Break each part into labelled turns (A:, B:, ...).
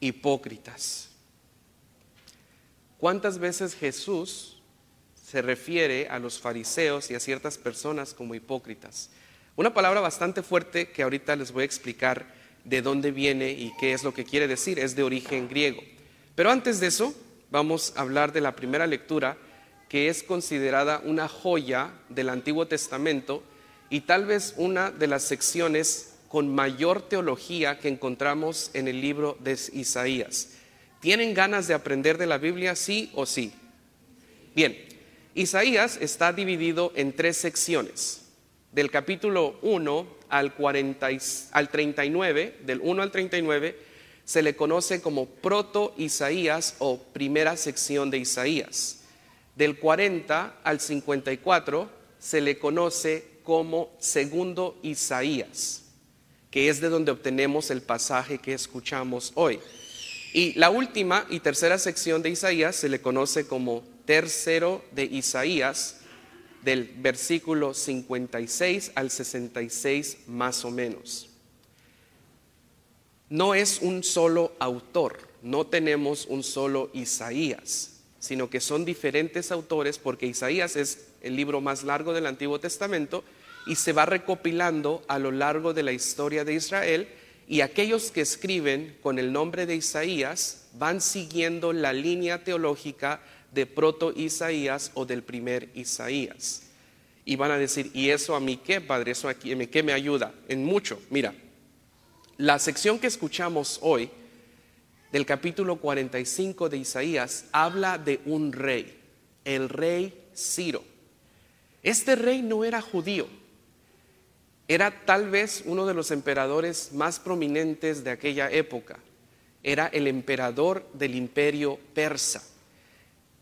A: hipócritas. ¿Cuántas veces Jesús se refiere a los fariseos y a ciertas personas como hipócritas? Una palabra bastante fuerte que ahorita les voy a explicar de dónde viene y qué es lo que quiere decir, es de origen griego. Pero antes de eso, vamos a hablar de la primera lectura, que es considerada una joya del Antiguo Testamento y tal vez una de las secciones con mayor teología que encontramos en el libro de Isaías. ¿Tienen ganas de aprender de la Biblia, sí o sí? Bien, Isaías está dividido en tres secciones. Del capítulo 1 al, 40, al 39, del 1 al 39, se le conoce como proto Isaías o primera sección de Isaías. Del 40 al 54 se le conoce como segundo Isaías, que es de donde obtenemos el pasaje que escuchamos hoy. Y la última y tercera sección de Isaías se le conoce como tercero de Isaías, del versículo 56 al 66 más o menos no es un solo autor, no tenemos un solo Isaías, sino que son diferentes autores porque Isaías es el libro más largo del Antiguo Testamento y se va recopilando a lo largo de la historia de Israel y aquellos que escriben con el nombre de Isaías van siguiendo la línea teológica de proto Isaías o del primer Isaías. Y van a decir, ¿y eso a mí qué, Padre? ¿Eso aquí, qué me ayuda? En mucho. Mira, la sección que escuchamos hoy del capítulo 45 de Isaías habla de un rey, el rey Ciro. Este rey no era judío, era tal vez uno de los emperadores más prominentes de aquella época. Era el emperador del imperio persa.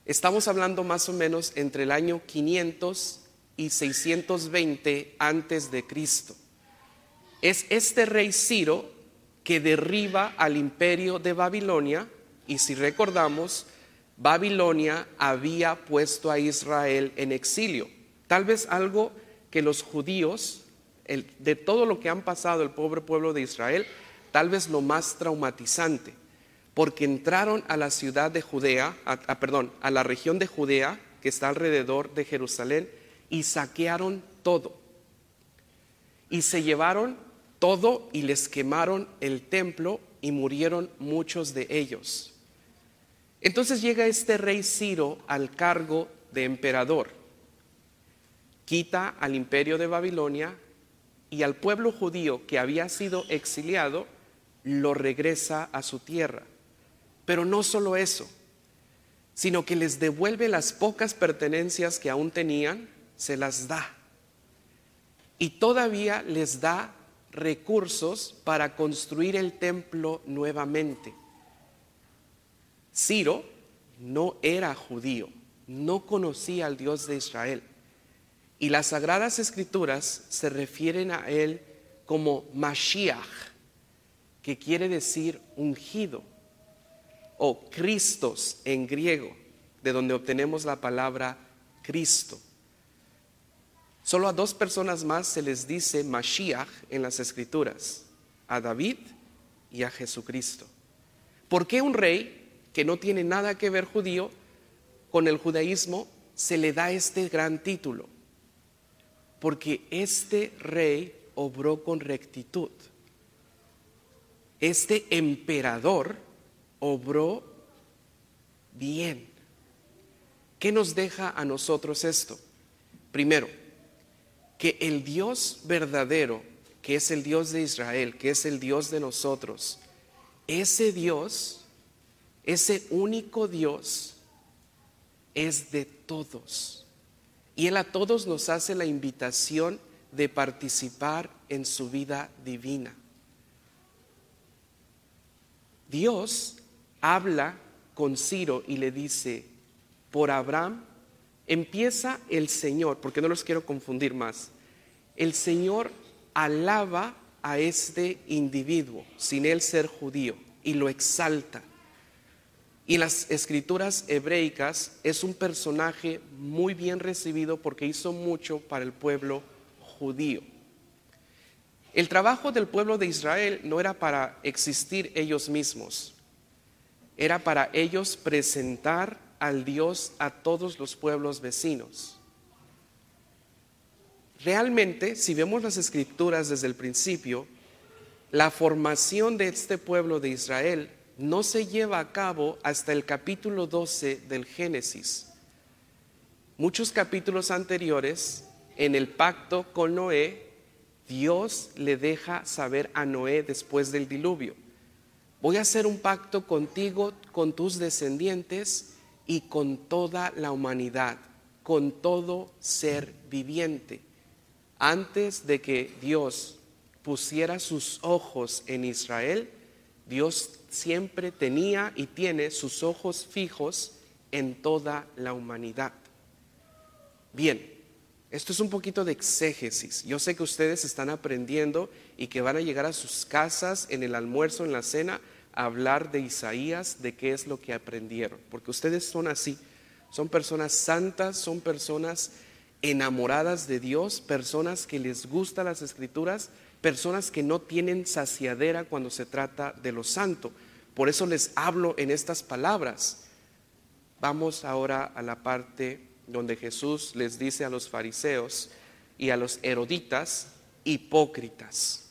A: Estamos hablando más o menos entre el año 500 y 620 antes de Cristo. Es este rey Ciro que derriba al imperio de Babilonia y si recordamos, Babilonia había puesto a Israel en exilio. Tal vez algo que los judíos, de todo lo que han pasado el pobre pueblo de Israel, tal vez lo más traumatizante, porque entraron a la ciudad de Judea, perdón, a la región de Judea, que está alrededor de Jerusalén, y saquearon todo. Y se llevaron todo y les quemaron el templo y murieron muchos de ellos. Entonces llega este rey Ciro al cargo de emperador, quita al imperio de Babilonia y al pueblo judío que había sido exiliado lo regresa a su tierra. Pero no solo eso, sino que les devuelve las pocas pertenencias que aún tenían, se las da. Y todavía les da recursos para construir el templo nuevamente. Ciro no era judío, no conocía al Dios de Israel. Y las sagradas escrituras se refieren a él como Mashiach, que quiere decir ungido, o Cristos en griego, de donde obtenemos la palabra Cristo. Solo a dos personas más se les dice Mashiach en las escrituras, a David y a Jesucristo. ¿Por qué un rey que no tiene nada que ver judío con el judaísmo se le da este gran título? Porque este rey obró con rectitud. Este emperador obró bien. ¿Qué nos deja a nosotros esto? Primero, que el Dios verdadero, que es el Dios de Israel, que es el Dios de nosotros, ese Dios, ese único Dios, es de todos. Y Él a todos nos hace la invitación de participar en su vida divina. Dios habla con Ciro y le dice, por Abraham empieza el Señor, porque no los quiero confundir más, el Señor alaba a este individuo sin él ser judío y lo exalta. Y las escrituras hebreicas es un personaje muy bien recibido porque hizo mucho para el pueblo judío. El trabajo del pueblo de Israel no era para existir ellos mismos, era para ellos presentar al Dios a todos los pueblos vecinos. Realmente, si vemos las escrituras desde el principio, la formación de este pueblo de Israel no se lleva a cabo hasta el capítulo 12 del Génesis. Muchos capítulos anteriores, en el pacto con Noé, Dios le deja saber a Noé después del diluvio, voy a hacer un pacto contigo, con tus descendientes y con toda la humanidad, con todo ser viviente. Antes de que Dios pusiera sus ojos en Israel, Dios siempre tenía y tiene sus ojos fijos en toda la humanidad. Bien, esto es un poquito de exégesis. Yo sé que ustedes están aprendiendo y que van a llegar a sus casas en el almuerzo, en la cena, a hablar de Isaías, de qué es lo que aprendieron. Porque ustedes son así. Son personas santas, son personas enamoradas de Dios, personas que les gustan las escrituras, personas que no tienen saciadera cuando se trata de lo santo. Por eso les hablo en estas palabras. Vamos ahora a la parte donde Jesús les dice a los fariseos y a los eroditas, hipócritas.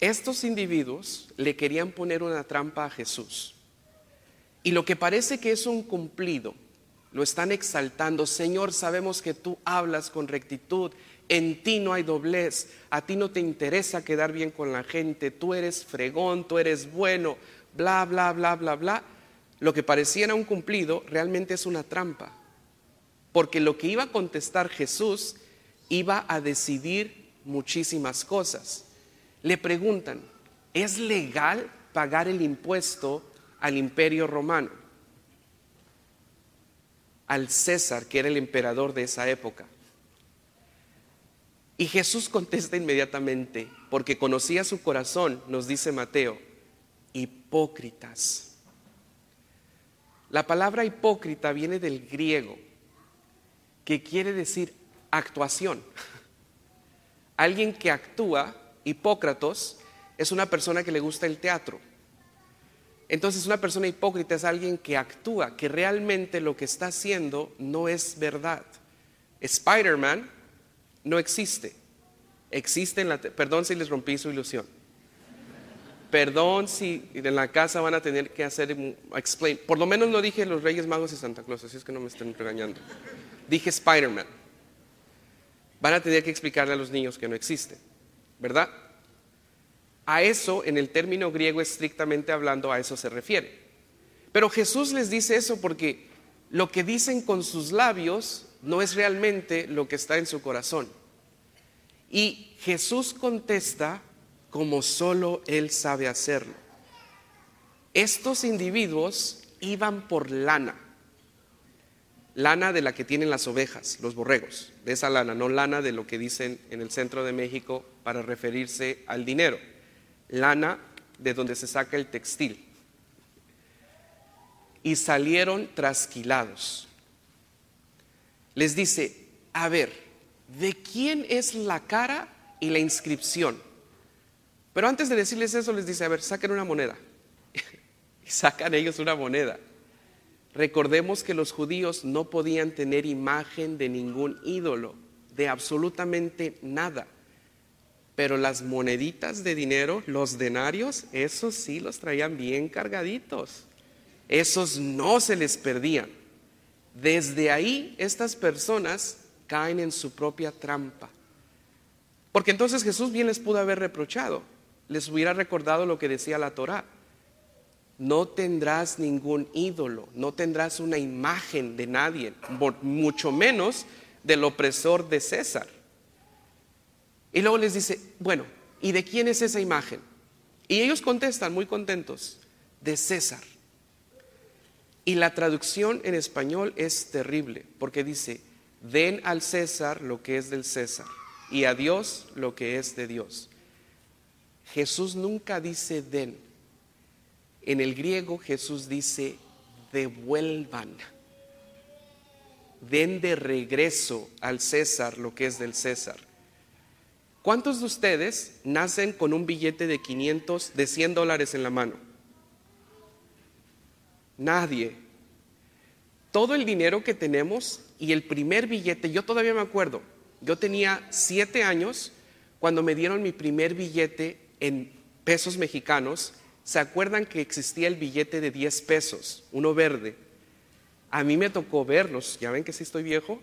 A: Estos individuos le querían poner una trampa a Jesús. Y lo que parece que es un cumplido, lo están exaltando. Señor, sabemos que tú hablas con rectitud, en ti no hay doblez, a ti no te interesa quedar bien con la gente, tú eres fregón, tú eres bueno, bla, bla, bla, bla, bla. Lo que pareciera un cumplido realmente es una trampa. Porque lo que iba a contestar Jesús iba a decidir muchísimas cosas. Le preguntan, ¿es legal pagar el impuesto al imperio romano? Al César, que era el emperador de esa época. Y Jesús contesta inmediatamente, porque conocía su corazón, nos dice Mateo, hipócritas. La palabra hipócrita viene del griego, que quiere decir actuación. Alguien que actúa, hipócratos, es una persona que le gusta el teatro. Entonces una persona hipócrita es alguien que actúa, que realmente lo que está haciendo no es verdad. Spider-Man no existe. Existe en la... Perdón si les rompí su ilusión. Perdón si en la casa van a tener que hacer explain. Por lo menos no dije los Reyes Magos y Santa Claus, así es que no me estén regañando. Dije Spider-Man. Van a tener que explicarle a los niños que no existe, ¿verdad? A eso, en el término griego estrictamente hablando, a eso se refiere. Pero Jesús les dice eso porque lo que dicen con sus labios no es realmente lo que está en su corazón. Y Jesús contesta como solo Él sabe hacerlo. Estos individuos iban por lana, lana de la que tienen las ovejas, los borregos, de esa lana, no lana de lo que dicen en el centro de México para referirse al dinero, lana de donde se saca el textil. Y salieron trasquilados. Les dice, a ver, ¿de quién es la cara y la inscripción? Pero antes de decirles eso, les dice, a ver, saquen una moneda. y sacan ellos una moneda. Recordemos que los judíos no podían tener imagen de ningún ídolo, de absolutamente nada. Pero las moneditas de dinero, los denarios, esos sí los traían bien cargaditos. Esos no se les perdían. Desde ahí estas personas caen en su propia trampa. Porque entonces Jesús bien les pudo haber reprochado les hubiera recordado lo que decía la Torá. No tendrás ningún ídolo, no tendrás una imagen de nadie, mucho menos del opresor de César. Y luego les dice, bueno, ¿y de quién es esa imagen? Y ellos contestan muy contentos, de César. Y la traducción en español es terrible, porque dice, den al César lo que es del César y a Dios lo que es de Dios. Jesús nunca dice den. En el griego Jesús dice devuelvan. Den de regreso al César lo que es del César. ¿Cuántos de ustedes nacen con un billete de 500, de 100 dólares en la mano? Nadie. Todo el dinero que tenemos y el primer billete, yo todavía me acuerdo, yo tenía siete años cuando me dieron mi primer billete en pesos mexicanos. ¿Se acuerdan que existía el billete de 10 pesos, uno verde? A mí me tocó verlos, ya ven que sí estoy viejo.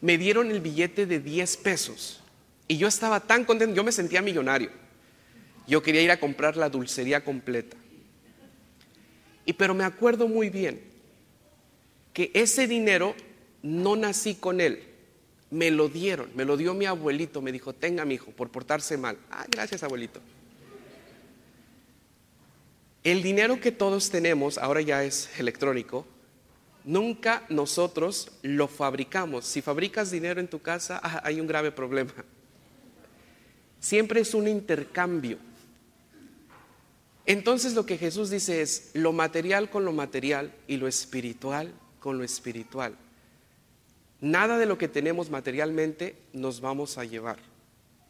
A: Me dieron el billete de 10 pesos y yo estaba tan contento, yo me sentía millonario. Yo quería ir a comprar la dulcería completa. Y pero me acuerdo muy bien que ese dinero no nací con él. Me lo dieron, me lo dio mi abuelito, me dijo, tenga mi hijo, por portarse mal. Ah, gracias abuelito. El dinero que todos tenemos, ahora ya es electrónico, nunca nosotros lo fabricamos. Si fabricas dinero en tu casa, hay un grave problema. Siempre es un intercambio. Entonces lo que Jesús dice es lo material con lo material y lo espiritual con lo espiritual. Nada de lo que tenemos materialmente nos vamos a llevar.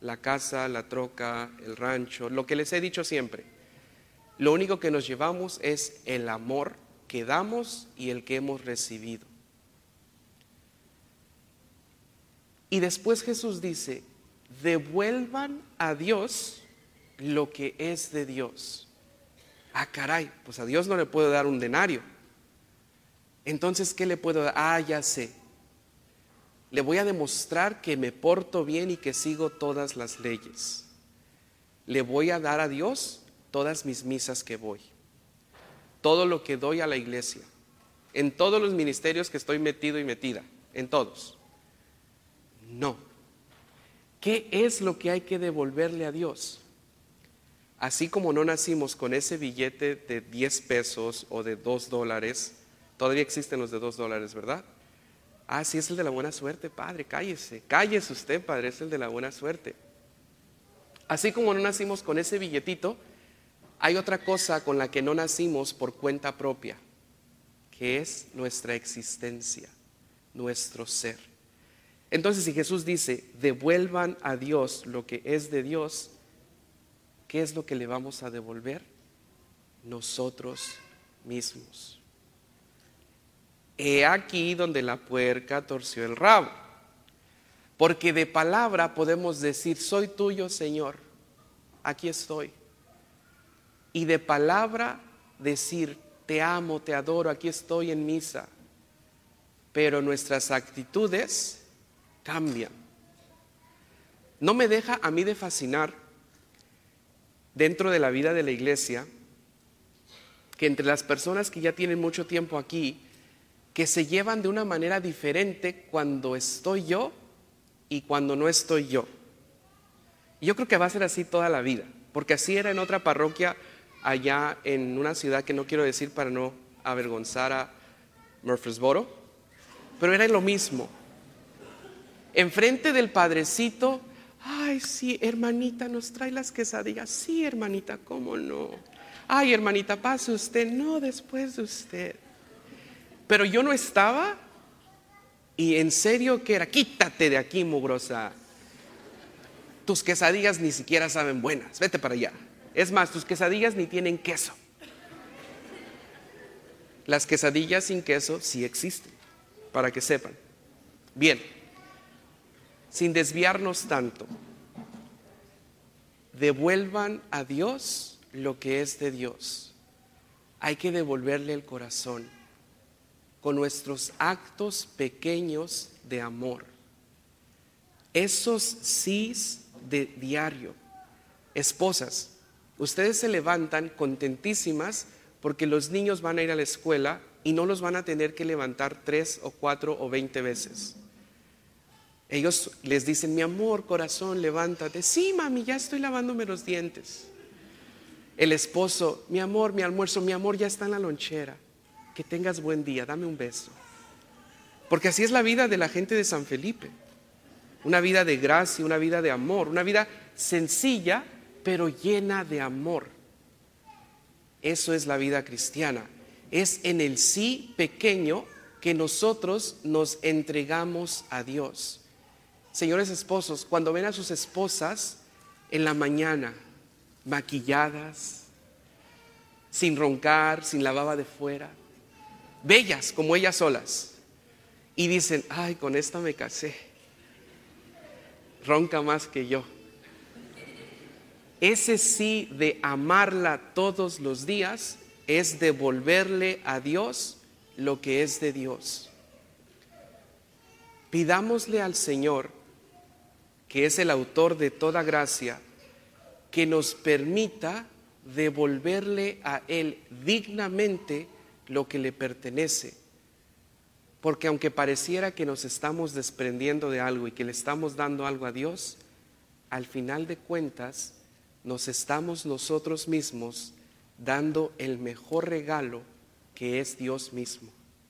A: La casa, la troca, el rancho, lo que les he dicho siempre. Lo único que nos llevamos es el amor que damos y el que hemos recibido. Y después Jesús dice, devuelvan a Dios lo que es de Dios. Ah, caray, pues a Dios no le puedo dar un denario. Entonces, ¿qué le puedo dar? Ah, ya sé. Le voy a demostrar que me porto bien y que sigo todas las leyes. Le voy a dar a Dios todas mis misas que voy. Todo lo que doy a la iglesia. En todos los ministerios que estoy metido y metida. En todos. No ¿Qué es lo que hay que devolverle a Dios? Así como no nacimos con ese billete de 10 pesos o de 2 dólares, todavía existen los de 2 dólares, ¿verdad? Ah, sí, es el de la buena suerte, Padre, cállese, cállese usted, Padre, es el de la buena suerte. Así como no nacimos con ese billetito, hay otra cosa con la que no nacimos por cuenta propia, que es nuestra existencia, nuestro ser. Entonces, si Jesús dice, devuelvan a Dios lo que es de Dios, ¿qué es lo que le vamos a devolver? Nosotros mismos. He aquí donde la puerca torció el rabo. Porque de palabra podemos decir, soy tuyo, Señor, aquí estoy. Y de palabra decir, te amo, te adoro, aquí estoy en misa. Pero nuestras actitudes cambian. No me deja a mí de fascinar dentro de la vida de la iglesia que entre las personas que ya tienen mucho tiempo aquí, que se llevan de una manera diferente cuando estoy yo y cuando no estoy yo. Yo creo que va a ser así toda la vida, porque así era en otra parroquia allá en una ciudad que no quiero decir para no avergonzar a Murfreesboro, pero era lo mismo enfrente del padrecito, ay, sí, hermanita, nos trae las quesadillas. Sí, hermanita, ¿cómo no? Ay, hermanita, pase usted. No, después de usted. Pero yo no estaba y en serio que era, quítate de aquí, mugrosa. Tus quesadillas ni siquiera saben buenas, vete para allá. Es más, tus quesadillas ni tienen queso. Las quesadillas sin queso sí existen, para que sepan. Bien sin desviarnos tanto, devuelvan a Dios lo que es de Dios. Hay que devolverle el corazón con nuestros actos pequeños de amor. Esos sís de diario. Esposas, ustedes se levantan contentísimas porque los niños van a ir a la escuela y no los van a tener que levantar tres o cuatro o veinte veces. Ellos les dicen, mi amor, corazón, levántate. Sí, mami, ya estoy lavándome los dientes. El esposo, mi amor, mi almuerzo, mi amor, ya está en la lonchera. Que tengas buen día, dame un beso. Porque así es la vida de la gente de San Felipe. Una vida de gracia, una vida de amor, una vida sencilla, pero llena de amor. Eso es la vida cristiana. Es en el sí pequeño que nosotros nos entregamos a Dios. Señores esposos, cuando ven a sus esposas en la mañana, maquilladas, sin roncar, sin la baba de fuera, bellas como ellas solas, y dicen, ay, con esta me casé, ronca más que yo. Ese sí de amarla todos los días es devolverle a Dios lo que es de Dios. Pidámosle al Señor, que es el autor de toda gracia, que nos permita devolverle a Él dignamente lo que le pertenece. Porque aunque pareciera que nos estamos desprendiendo de algo y que le estamos dando algo a Dios, al final de cuentas nos estamos nosotros mismos dando el mejor regalo que es Dios mismo.